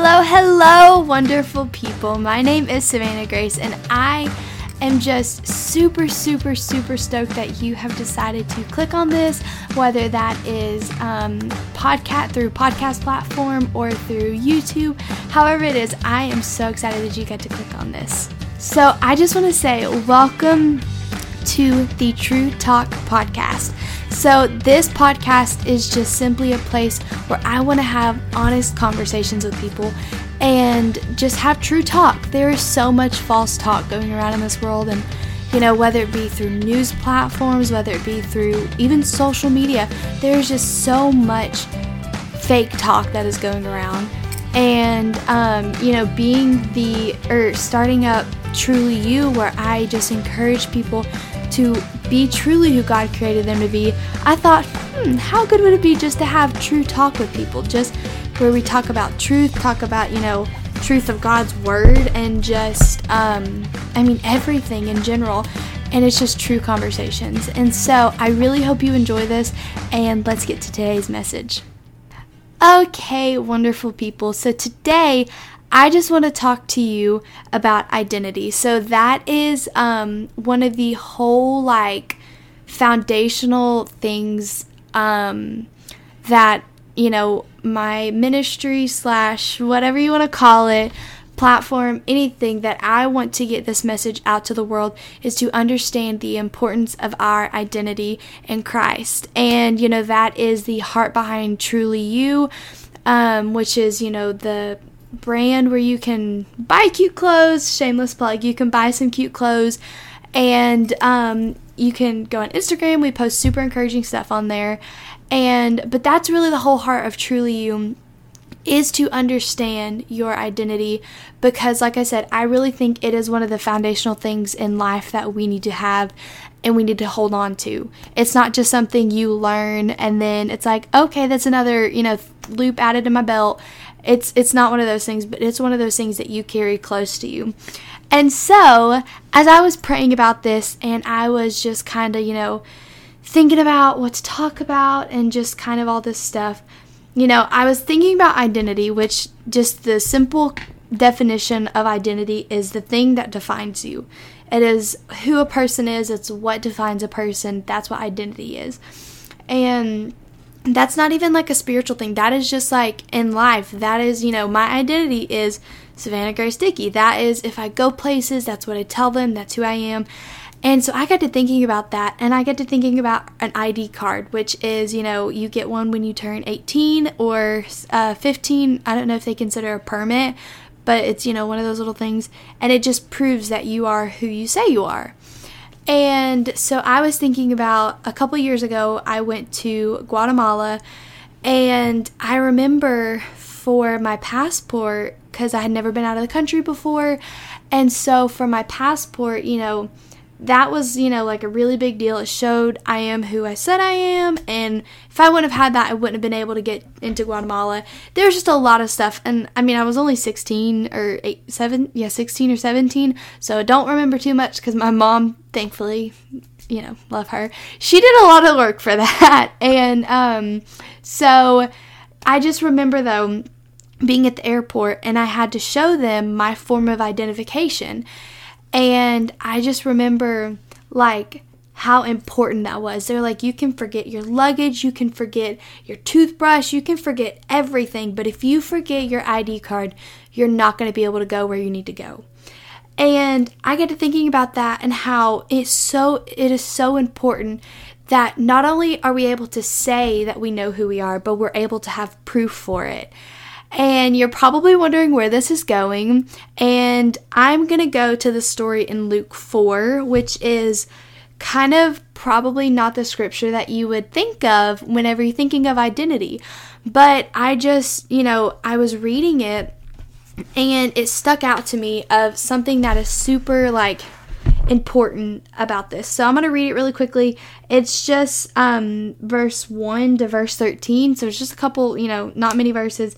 Hello, hello, wonderful people. My name is Savannah Grace, and I am just super, super, super stoked that you have decided to click on this, whether that is um, podcast through podcast platform or through YouTube. However, it is, I am so excited that you get to click on this. So, I just want to say welcome to the True Talk podcast. So, this podcast is just simply a place where I want to have honest conversations with people and just have true talk. There is so much false talk going around in this world, and you know, whether it be through news platforms, whether it be through even social media, there's just so much fake talk that is going around. And, um, you know, being the, or starting up Truly You, where I just encourage people to be truly who God created them to be, I thought, hmm, how good would it be just to have true talk with people? Just where we talk about truth, talk about, you know, truth of God's word, and just, um, I mean, everything in general. And it's just true conversations. And so I really hope you enjoy this, and let's get to today's message. Okay, wonderful people. So today I just want to talk to you about identity. So that is um, one of the whole like foundational things um, that you know my ministry slash whatever you want to call it platform anything that i want to get this message out to the world is to understand the importance of our identity in christ and you know that is the heart behind truly you um, which is you know the brand where you can buy cute clothes. Shameless plug. You can buy some cute clothes, and um, you can go on Instagram. We post super encouraging stuff on there, and but that's really the whole heart of Truly You is to understand your identity because like I said, I really think it is one of the foundational things in life that we need to have and we need to hold on to. It's not just something you learn and then it's like, okay, that's another, you know, loop added to my belt it's it's not one of those things, but it's one of those things that you carry close to you. And so, as I was praying about this and I was just kind of, you know, thinking about what to talk about and just kind of all this stuff, you know, I was thinking about identity, which just the simple definition of identity is the thing that defines you. It is who a person is, it's what defines a person. That's what identity is. And that's not even like a spiritual thing. That is just like in life. That is, you know, my identity is Savannah Grace Dickey. That is, if I go places, that's what I tell them. That's who I am. And so I got to thinking about that, and I got to thinking about an ID card, which is, you know, you get one when you turn 18 or uh, 15. I don't know if they consider a permit, but it's, you know, one of those little things. And it just proves that you are who you say you are. And so I was thinking about a couple years ago, I went to Guatemala, and I remember for my passport, because I had never been out of the country before, and so for my passport, you know, that was, you know, like a really big deal. It showed I am who I said I am. And if I wouldn't have had that, I wouldn't have been able to get into Guatemala. There's just a lot of stuff. And I mean, I was only 16 or 8, 7, yeah, 16 or 17. So I don't remember too much because my mom, thankfully, you know, love her. She did a lot of work for that. And um, so I just remember, though, being at the airport and I had to show them my form of identification. And I just remember like how important that was. They're like, you can forget your luggage, you can forget your toothbrush, you can forget everything, but if you forget your ID card, you're not going to be able to go where you need to go. And I get to thinking about that and how it's so it is so important that not only are we able to say that we know who we are, but we're able to have proof for it. And you're probably wondering where this is going. And I'm going to go to the story in Luke 4, which is kind of probably not the scripture that you would think of whenever you're thinking of identity. But I just, you know, I was reading it and it stuck out to me of something that is super like important about this. So I'm going to read it really quickly. It's just um verse 1 to verse 13. So it's just a couple, you know, not many verses.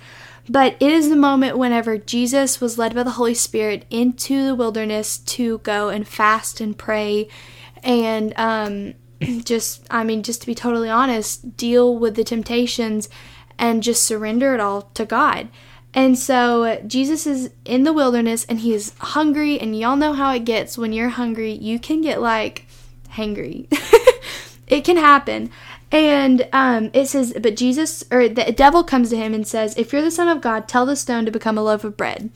But it is the moment whenever Jesus was led by the Holy Spirit into the wilderness to go and fast and pray and um, just, I mean, just to be totally honest, deal with the temptations and just surrender it all to God. And so Jesus is in the wilderness and he is hungry, and y'all know how it gets when you're hungry. You can get like hangry. it can happen. And um, it says, but Jesus, or the devil comes to him and says, If you're the Son of God, tell the stone to become a loaf of bread.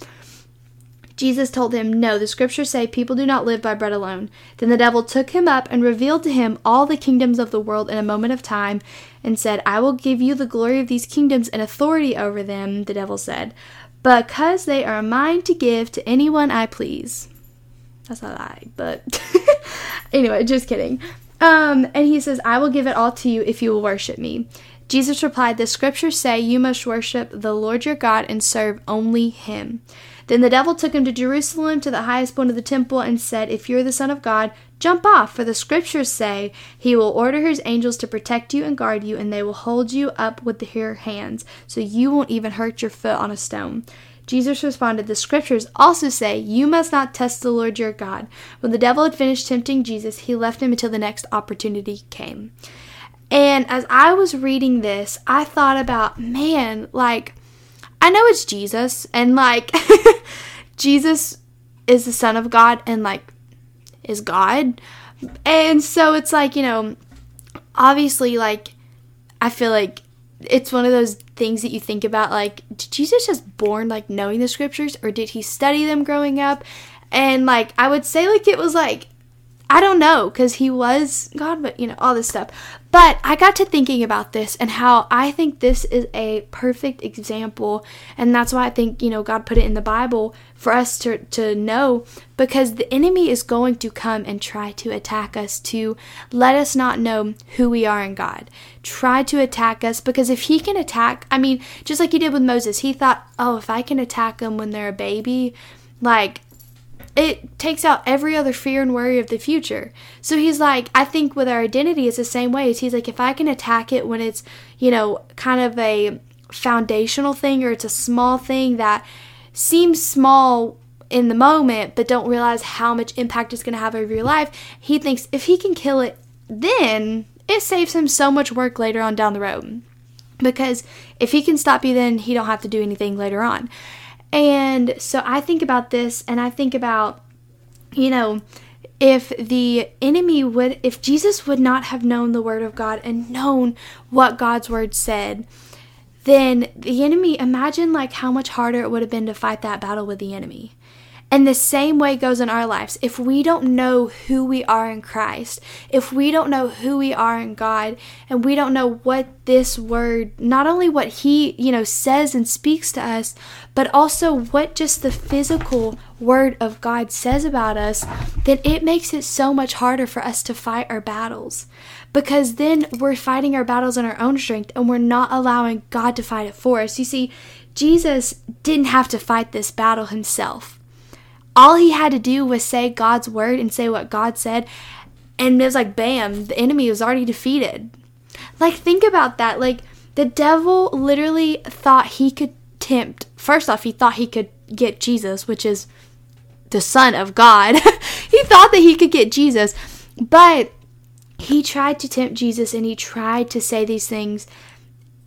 Jesus told him, No, the scriptures say people do not live by bread alone. Then the devil took him up and revealed to him all the kingdoms of the world in a moment of time, and said, I will give you the glory of these kingdoms and authority over them, the devil said, because they are mine to give to anyone I please. That's a lie, but anyway, just kidding. Um, and he says, I will give it all to you if you will worship me. Jesus replied, The scriptures say you must worship the Lord your God and serve only him. Then the devil took him to Jerusalem to the highest point of the temple and said, If you're the Son of God, jump off, for the scriptures say he will order his angels to protect you and guard you, and they will hold you up with their hands, so you won't even hurt your foot on a stone. Jesus responded, The scriptures also say, You must not test the Lord your God. When the devil had finished tempting Jesus, he left him until the next opportunity came. And as I was reading this, I thought about, man, like, I know it's Jesus, and like, Jesus is the Son of God and like is God. And so it's like, you know, obviously, like, I feel like it's one of those things that you think about like, did Jesus just born like knowing the scriptures or did he study them growing up? And like, I would say, like, it was like I don't know because he was God, but you know, all this stuff. But I got to thinking about this and how I think this is a perfect example. And that's why I think, you know, God put it in the Bible for us to, to know because the enemy is going to come and try to attack us to let us not know who we are in God. Try to attack us because if he can attack, I mean, just like he did with Moses, he thought, oh, if I can attack them when they're a baby, like it takes out every other fear and worry of the future. So he's like, I think with our identity, it's the same way. He's like, if I can attack it when it's, you know, kind of a foundational thing or it's a small thing that seems small in the moment, but don't realize how much impact it's going to have over your life, he thinks if he can kill it, then it saves him so much work later on down the road. Because if he can stop you, then he don't have to do anything later on. And so I think about this and I think about, you know, if the enemy would, if Jesus would not have known the Word of God and known what God's Word said, then the enemy, imagine like how much harder it would have been to fight that battle with the enemy. And the same way goes in our lives. If we don't know who we are in Christ, if we don't know who we are in God, and we don't know what this word, not only what He, you know, says and speaks to us, but also what just the physical word of God says about us, then it makes it so much harder for us to fight our battles. Because then we're fighting our battles in our own strength and we're not allowing God to fight it for us. You see, Jesus didn't have to fight this battle himself all he had to do was say God's word and say what God said. And it was like, bam, the enemy was already defeated. Like, think about that. Like, the devil literally thought he could tempt. First off, he thought he could get Jesus, which is the Son of God. he thought that he could get Jesus. But he tried to tempt Jesus and he tried to say these things.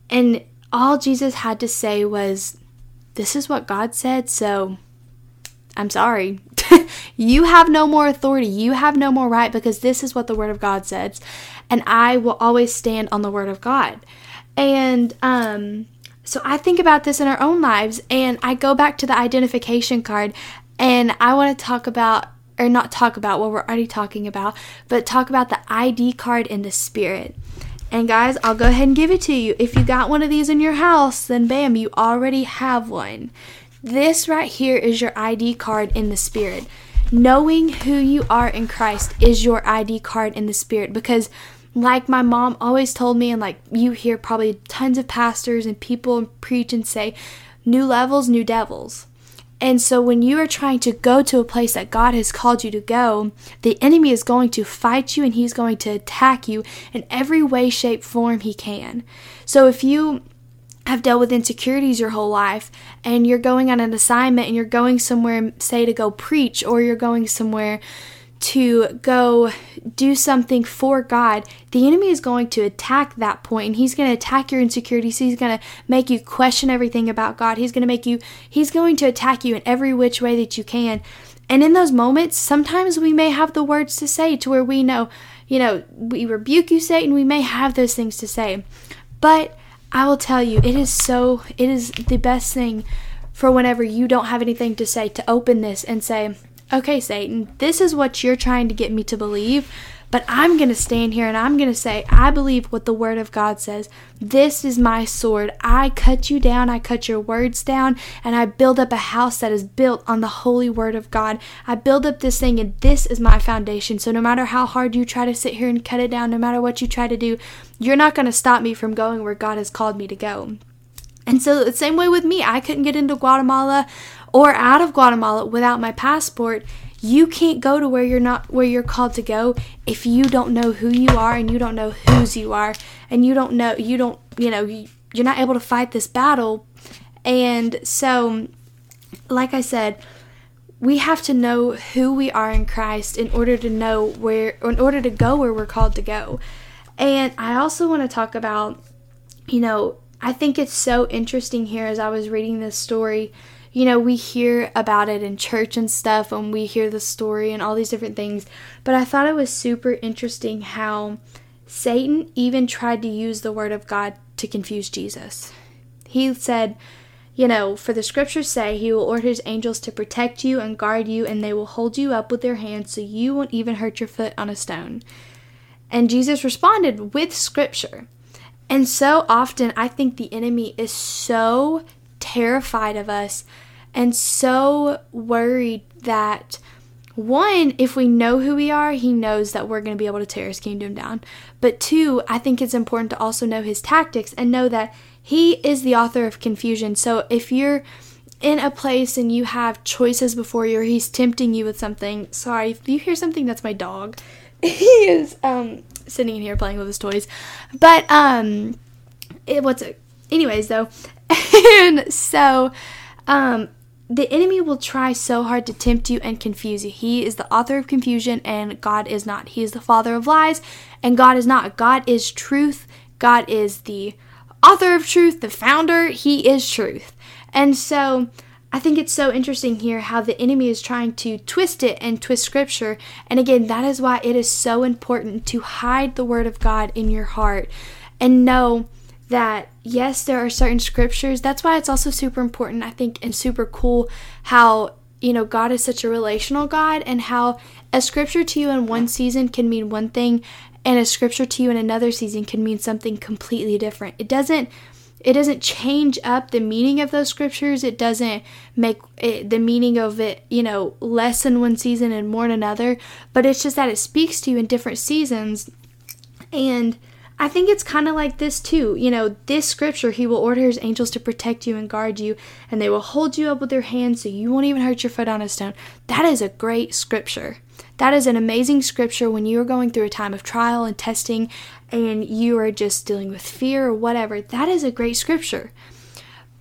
And all Jesus had to say was, This is what God said, so I'm sorry. you have no more authority. You have no more right because this is what the Word of God says. And I will always stand on the Word of God. And um, so I think about this in our own lives and I go back to the identification card and I want to talk about, or not talk about what we're already talking about, but talk about the ID card in the Spirit. And guys, I'll go ahead and give it to you. If you got one of these in your house, then bam, you already have one. This right here is your ID card in the Spirit. Knowing who you are in Christ is your ID card in the Spirit because like my mom always told me, and like you hear probably tons of pastors and people preach and say, new levels, new devils. And so when you are trying to go to a place that God has called you to go, the enemy is going to fight you and he's going to attack you in every way, shape, form he can. So if you have dealt with insecurities your whole life and you're going on an assignment and you're going somewhere say to go preach or you're going somewhere to go do something for God, the enemy is going to attack that point and he's going to attack your insecurities. He's going to make you question everything about God. He's going to make you, he's going to attack you in every which way that you can. And in those moments, sometimes we may have the words to say to where we know, you know, we rebuke you, Satan. We may have those things to say. But I will tell you, it is so, it is the best thing for whenever you don't have anything to say to open this and say, okay, Satan, this is what you're trying to get me to believe, but I'm going to stand here and I'm going to say, I believe what the Word of God says. This is my sword. I cut you down, I cut your words down, and I build up a house that is built on the holy Word of God. I build up this thing, and this is my foundation. So no matter how hard you try to sit here and cut it down, no matter what you try to do, you're not going to stop me from going where God has called me to go. And so, the same way with me, I couldn't get into Guatemala or out of Guatemala without my passport. You can't go to where you're not where you're called to go if you don't know who you are and you don't know whose you are and you don't know you don't you know you're not able to fight this battle. And so like I said, we have to know who we are in Christ in order to know where in order to go where we're called to go. And I also want to talk about you know, I think it's so interesting here as I was reading this story you know, we hear about it in church and stuff, and we hear the story and all these different things. But I thought it was super interesting how Satan even tried to use the word of God to confuse Jesus. He said, you know, for the scriptures say, He will order His angels to protect you and guard you, and they will hold you up with their hands so you won't even hurt your foot on a stone. And Jesus responded with scripture. And so often, I think the enemy is so terrified of us and so worried that one, if we know who we are, he knows that we're going to be able to tear his kingdom down. But two, I think it's important to also know his tactics and know that he is the author of confusion. So if you're in a place and you have choices before you or he's tempting you with something, sorry, if you hear something, that's my dog. he is um sitting in here playing with his toys. But um it what's it anyways though. and so um the enemy will try so hard to tempt you and confuse you. He is the author of confusion, and God is not. He is the father of lies, and God is not. God is truth. God is the author of truth, the founder. He is truth. And so I think it's so interesting here how the enemy is trying to twist it and twist scripture. And again, that is why it is so important to hide the word of God in your heart and know that yes, there are certain scriptures. That's why it's also super important, I think, and super cool how, you know, God is such a relational God and how a scripture to you in one season can mean one thing and a scripture to you in another season can mean something completely different. It doesn't it doesn't change up the meaning of those scriptures. It doesn't make it, the meaning of it, you know, less in one season and more in another, but it's just that it speaks to you in different seasons. And I think it's kind of like this too. You know, this scripture, He will order His angels to protect you and guard you, and they will hold you up with their hands so you won't even hurt your foot on a stone. That is a great scripture. That is an amazing scripture when you are going through a time of trial and testing and you are just dealing with fear or whatever. That is a great scripture.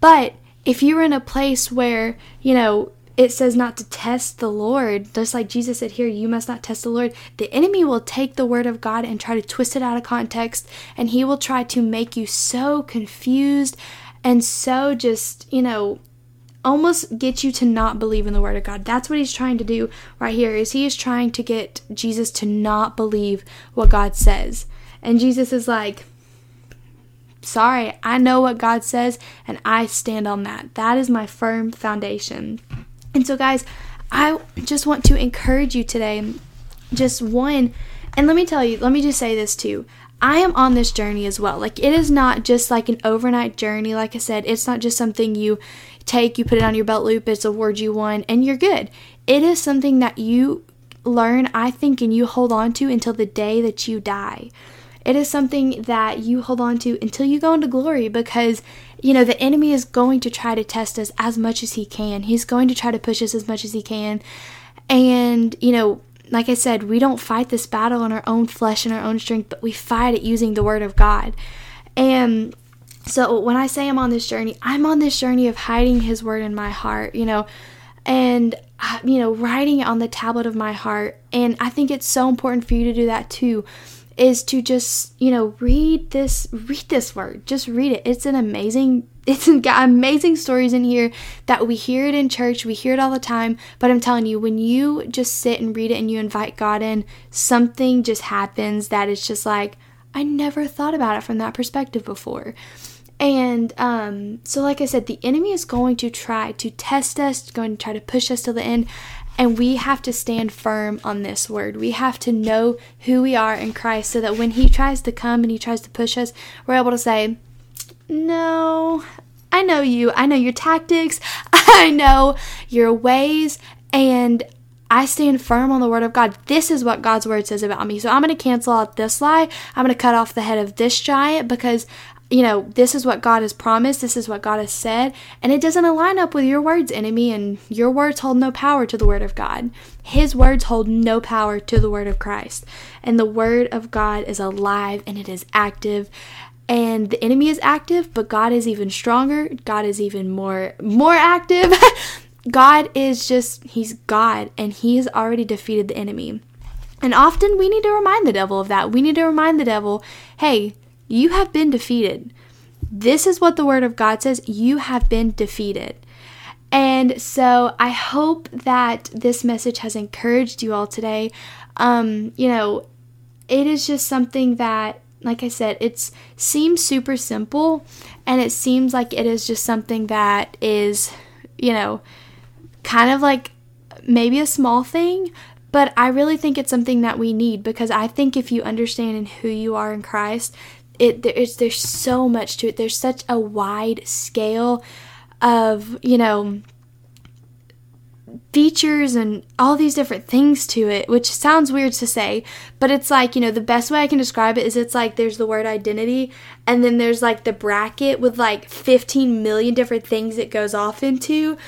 But if you're in a place where, you know, it says not to test the Lord, just like Jesus said here, you must not test the Lord. The enemy will take the word of God and try to twist it out of context, and he will try to make you so confused and so just, you know, almost get you to not believe in the word of God. That's what he's trying to do right here is he is trying to get Jesus to not believe what God says. And Jesus is like, sorry, I know what God says and I stand on that. That is my firm foundation. And so, guys, I just want to encourage you today. Just one, and let me tell you, let me just say this too. I am on this journey as well. Like, it is not just like an overnight journey. Like I said, it's not just something you take, you put it on your belt loop, it's a word you won, and you're good. It is something that you learn, I think, and you hold on to until the day that you die. It is something that you hold on to until you go into glory because, you know, the enemy is going to try to test us as much as he can. He's going to try to push us as much as he can. And, you know, like I said, we don't fight this battle in our own flesh and our own strength, but we fight it using the word of God. And so when I say I'm on this journey, I'm on this journey of hiding his word in my heart. You know, and uh, you know writing it on the tablet of my heart and i think it's so important for you to do that too is to just you know read this read this word just read it it's an amazing it's got amazing stories in here that we hear it in church we hear it all the time but i'm telling you when you just sit and read it and you invite god in something just happens that it's just like i never thought about it from that perspective before and um, so, like I said, the enemy is going to try to test us, going to try to push us to the end. And we have to stand firm on this word. We have to know who we are in Christ so that when he tries to come and he tries to push us, we're able to say, No, I know you. I know your tactics. I know your ways. And I stand firm on the word of God. This is what God's word says about me. So I'm going to cancel out this lie. I'm going to cut off the head of this giant because you know, this is what God has promised, this is what God has said, and it doesn't align up with your words, enemy, and your words hold no power to the word of God. His words hold no power to the word of Christ. And the word of God is alive and it is active. And the enemy is active, but God is even stronger. God is even more more active. God is just he's God and he has already defeated the enemy. And often we need to remind the devil of that. We need to remind the devil, "Hey, you have been defeated. This is what the Word of God says. You have been defeated. And so I hope that this message has encouraged you all today. Um, you know, it is just something that, like I said, it seems super simple and it seems like it is just something that is, you know, kind of like maybe a small thing, but I really think it's something that we need because I think if you understand who you are in Christ, it there's there's so much to it. There's such a wide scale of, you know, features and all these different things to it, which sounds weird to say, but it's like, you know, the best way I can describe it is it's like there's the word identity, and then there's like the bracket with like 15 million different things it goes off into.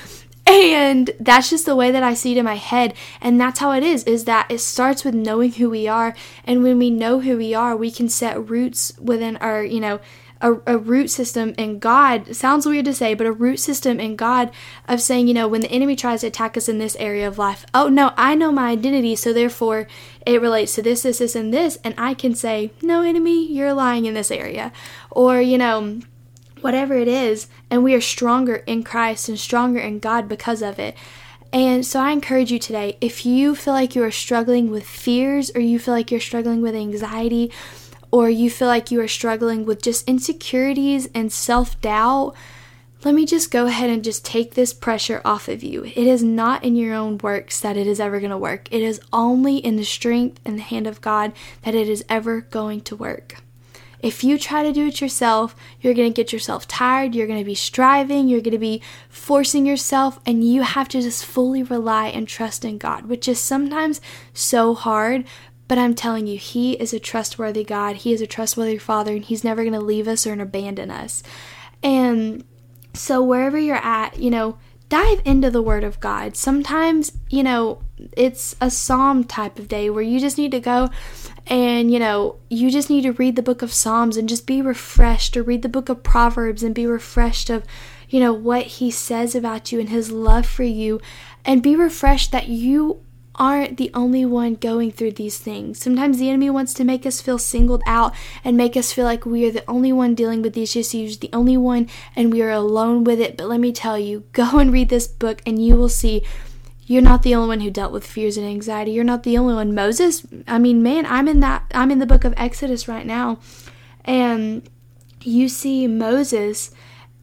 And that's just the way that I see it in my head. And that's how it is, is that it starts with knowing who we are. And when we know who we are, we can set roots within our, you know, a, a, root system in God. Sounds weird to say, but a root system in God of saying, you know, when the enemy tries to attack us in this area of life, oh no, I know my identity, so therefore it relates to this, this, this, and this. And I can say, no, enemy, you're lying in this area. Or, you know, whatever it is, and we are stronger in Christ and stronger in God because of it. And so I encourage you today if you feel like you are struggling with fears, or you feel like you're struggling with anxiety, or you feel like you are struggling with just insecurities and self doubt, let me just go ahead and just take this pressure off of you. It is not in your own works that it is ever going to work. It is only in the strength and the hand of God that it is ever going to work. If you try to do it yourself, you're going to get yourself tired, you're going to be striving, you're going to be forcing yourself, and you have to just fully rely and trust in God, which is sometimes so hard. But I'm telling you, He is a trustworthy God. He is a trustworthy Father, and He's never going to leave us or abandon us. And so, wherever you're at, you know, dive into the Word of God. Sometimes, you know, it's a psalm type of day where you just need to go and, you know, you just need to read the book of Psalms and just be refreshed, or read the book of Proverbs and be refreshed of, you know, what he says about you and his love for you, and be refreshed that you aren't the only one going through these things. Sometimes the enemy wants to make us feel singled out and make us feel like we are the only one dealing with these issues, the only one, and we are alone with it. But let me tell you, go and read this book, and you will see you're not the only one who dealt with fears and anxiety. You're not the only one. Moses, I mean, man, I'm in that I'm in the book of Exodus right now. And you see Moses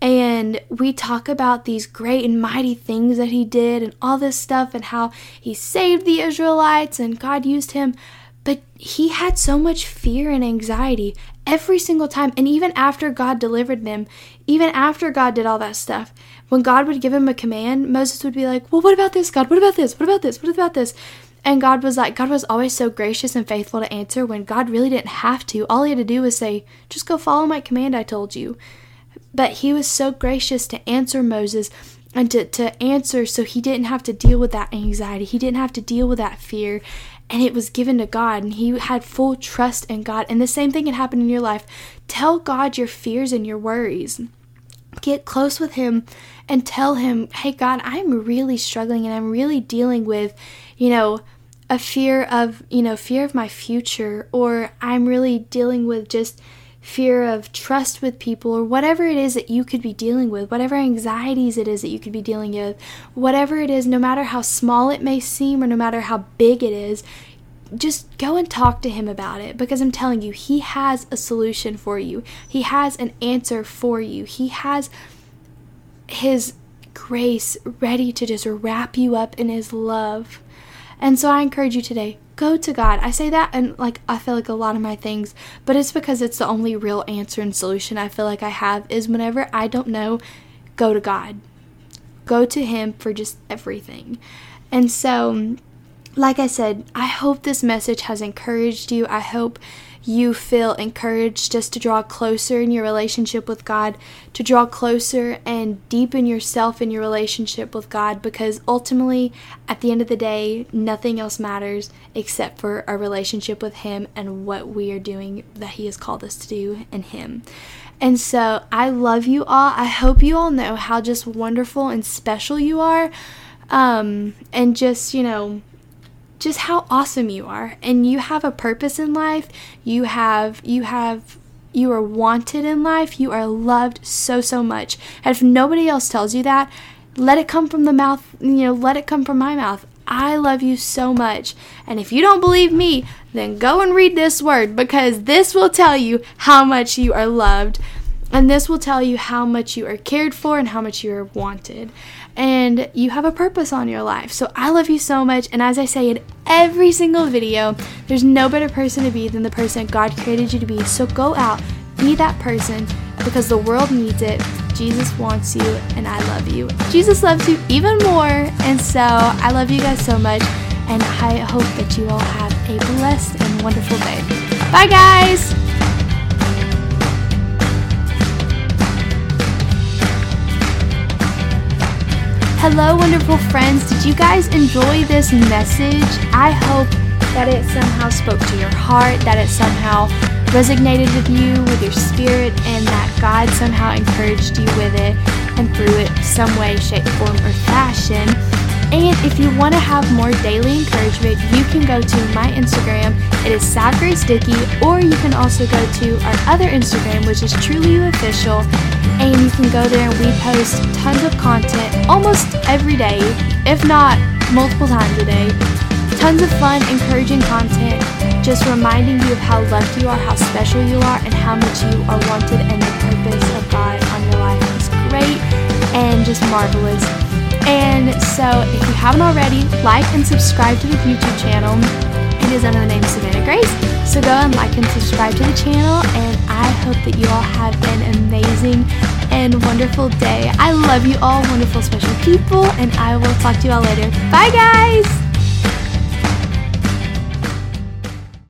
and we talk about these great and mighty things that he did and all this stuff and how he saved the Israelites and God used him. But he had so much fear and anxiety every single time. And even after God delivered them, even after God did all that stuff, when God would give him a command, Moses would be like, Well, what about this, God? What about this? What about this? What about this? And God was like, God was always so gracious and faithful to answer when God really didn't have to. All he had to do was say, Just go follow my command I told you. But he was so gracious to answer Moses and to, to answer so he didn't have to deal with that anxiety. He didn't have to deal with that fear and it was given to God, and he had full trust in God. And the same thing can happen in your life. Tell God your fears and your worries. Get close with Him and tell Him, hey, God, I'm really struggling and I'm really dealing with, you know, a fear of, you know, fear of my future, or I'm really dealing with just fear of trust with people, or whatever it is that you could be dealing with, whatever anxieties it is that you could be dealing with, whatever it is, no matter how small it may seem or no matter how big it is, just go and talk to him about it because I'm telling you, he has a solution for you. He has an answer for you. He has his grace ready to just wrap you up in his love. And so I encourage you today go to God. I say that and like I feel like a lot of my things, but it's because it's the only real answer and solution I feel like I have is whenever I don't know, go to God. Go to him for just everything. And so like I said, I hope this message has encouraged you. I hope you feel encouraged just to draw closer in your relationship with God, to draw closer and deepen yourself in your relationship with God because ultimately, at the end of the day, nothing else matters except for our relationship with Him and what we are doing that He has called us to do in Him. And so I love you all. I hope you all know how just wonderful and special you are. Um, and just, you know, just how awesome you are and you have a purpose in life you have you have you are wanted in life you are loved so so much and if nobody else tells you that let it come from the mouth you know let it come from my mouth I love you so much. And if you don't believe me, then go and read this word because this will tell you how much you are loved. And this will tell you how much you are cared for and how much you are wanted and you have a purpose on your life. So I love you so much. And as I say in every single video, there's no better person to be than the person God created you to be. So go out, be that person because the world needs it. Jesus wants you, and I love you. Jesus loves you even more. And so I love you guys so much. And I hope that you all have a blessed and wonderful day. Bye, guys. Hello, wonderful friends. Did you guys enjoy this message? I hope that it somehow spoke to your heart, that it somehow resonated with you, with your spirit, and that God somehow encouraged you with it and through it some way, shape, form, or fashion. And if you want to have more daily encouragement, you can go to my Instagram. It is Sad Grace Dickey, or you can also go to our other Instagram, which is Truly You Official and you can go there and we post tons of content almost every day, if not multiple times a day. Tons of fun, encouraging content, just reminding you of how loved you are, how special you are, and how much you are wanted, and the purpose of God on your life is great and just marvelous. And so, if you haven't already, like and subscribe to the YouTube channel. It is under the name Savannah Grace. So go and like and subscribe to the channel, and I hope that you all have an amazing and wonderful day. I love you all, wonderful, special people, and I will talk to you all later. Bye, guys!